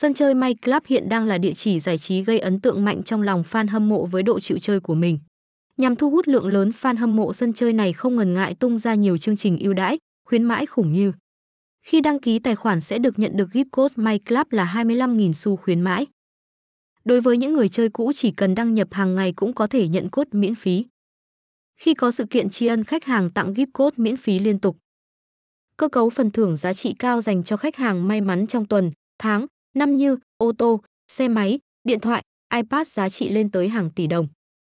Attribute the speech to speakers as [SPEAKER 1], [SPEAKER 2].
[SPEAKER 1] Sân chơi May Club hiện đang là địa chỉ giải trí gây ấn tượng mạnh trong lòng fan hâm mộ với độ chịu chơi của mình. Nhằm thu hút lượng lớn fan hâm mộ sân chơi này không ngần ngại tung ra nhiều chương trình ưu đãi, khuyến mãi khủng như khi đăng ký tài khoản sẽ được nhận được gift code My Club là 25.000 xu khuyến mãi. Đối với những người chơi cũ chỉ cần đăng nhập hàng ngày cũng có thể nhận code miễn phí. Khi có sự kiện tri ân khách hàng tặng gift code miễn phí liên tục. Cơ cấu phần thưởng giá trị cao dành cho khách hàng may mắn trong tuần, tháng, năm như ô tô, xe máy, điện thoại, iPad giá trị lên tới hàng tỷ đồng.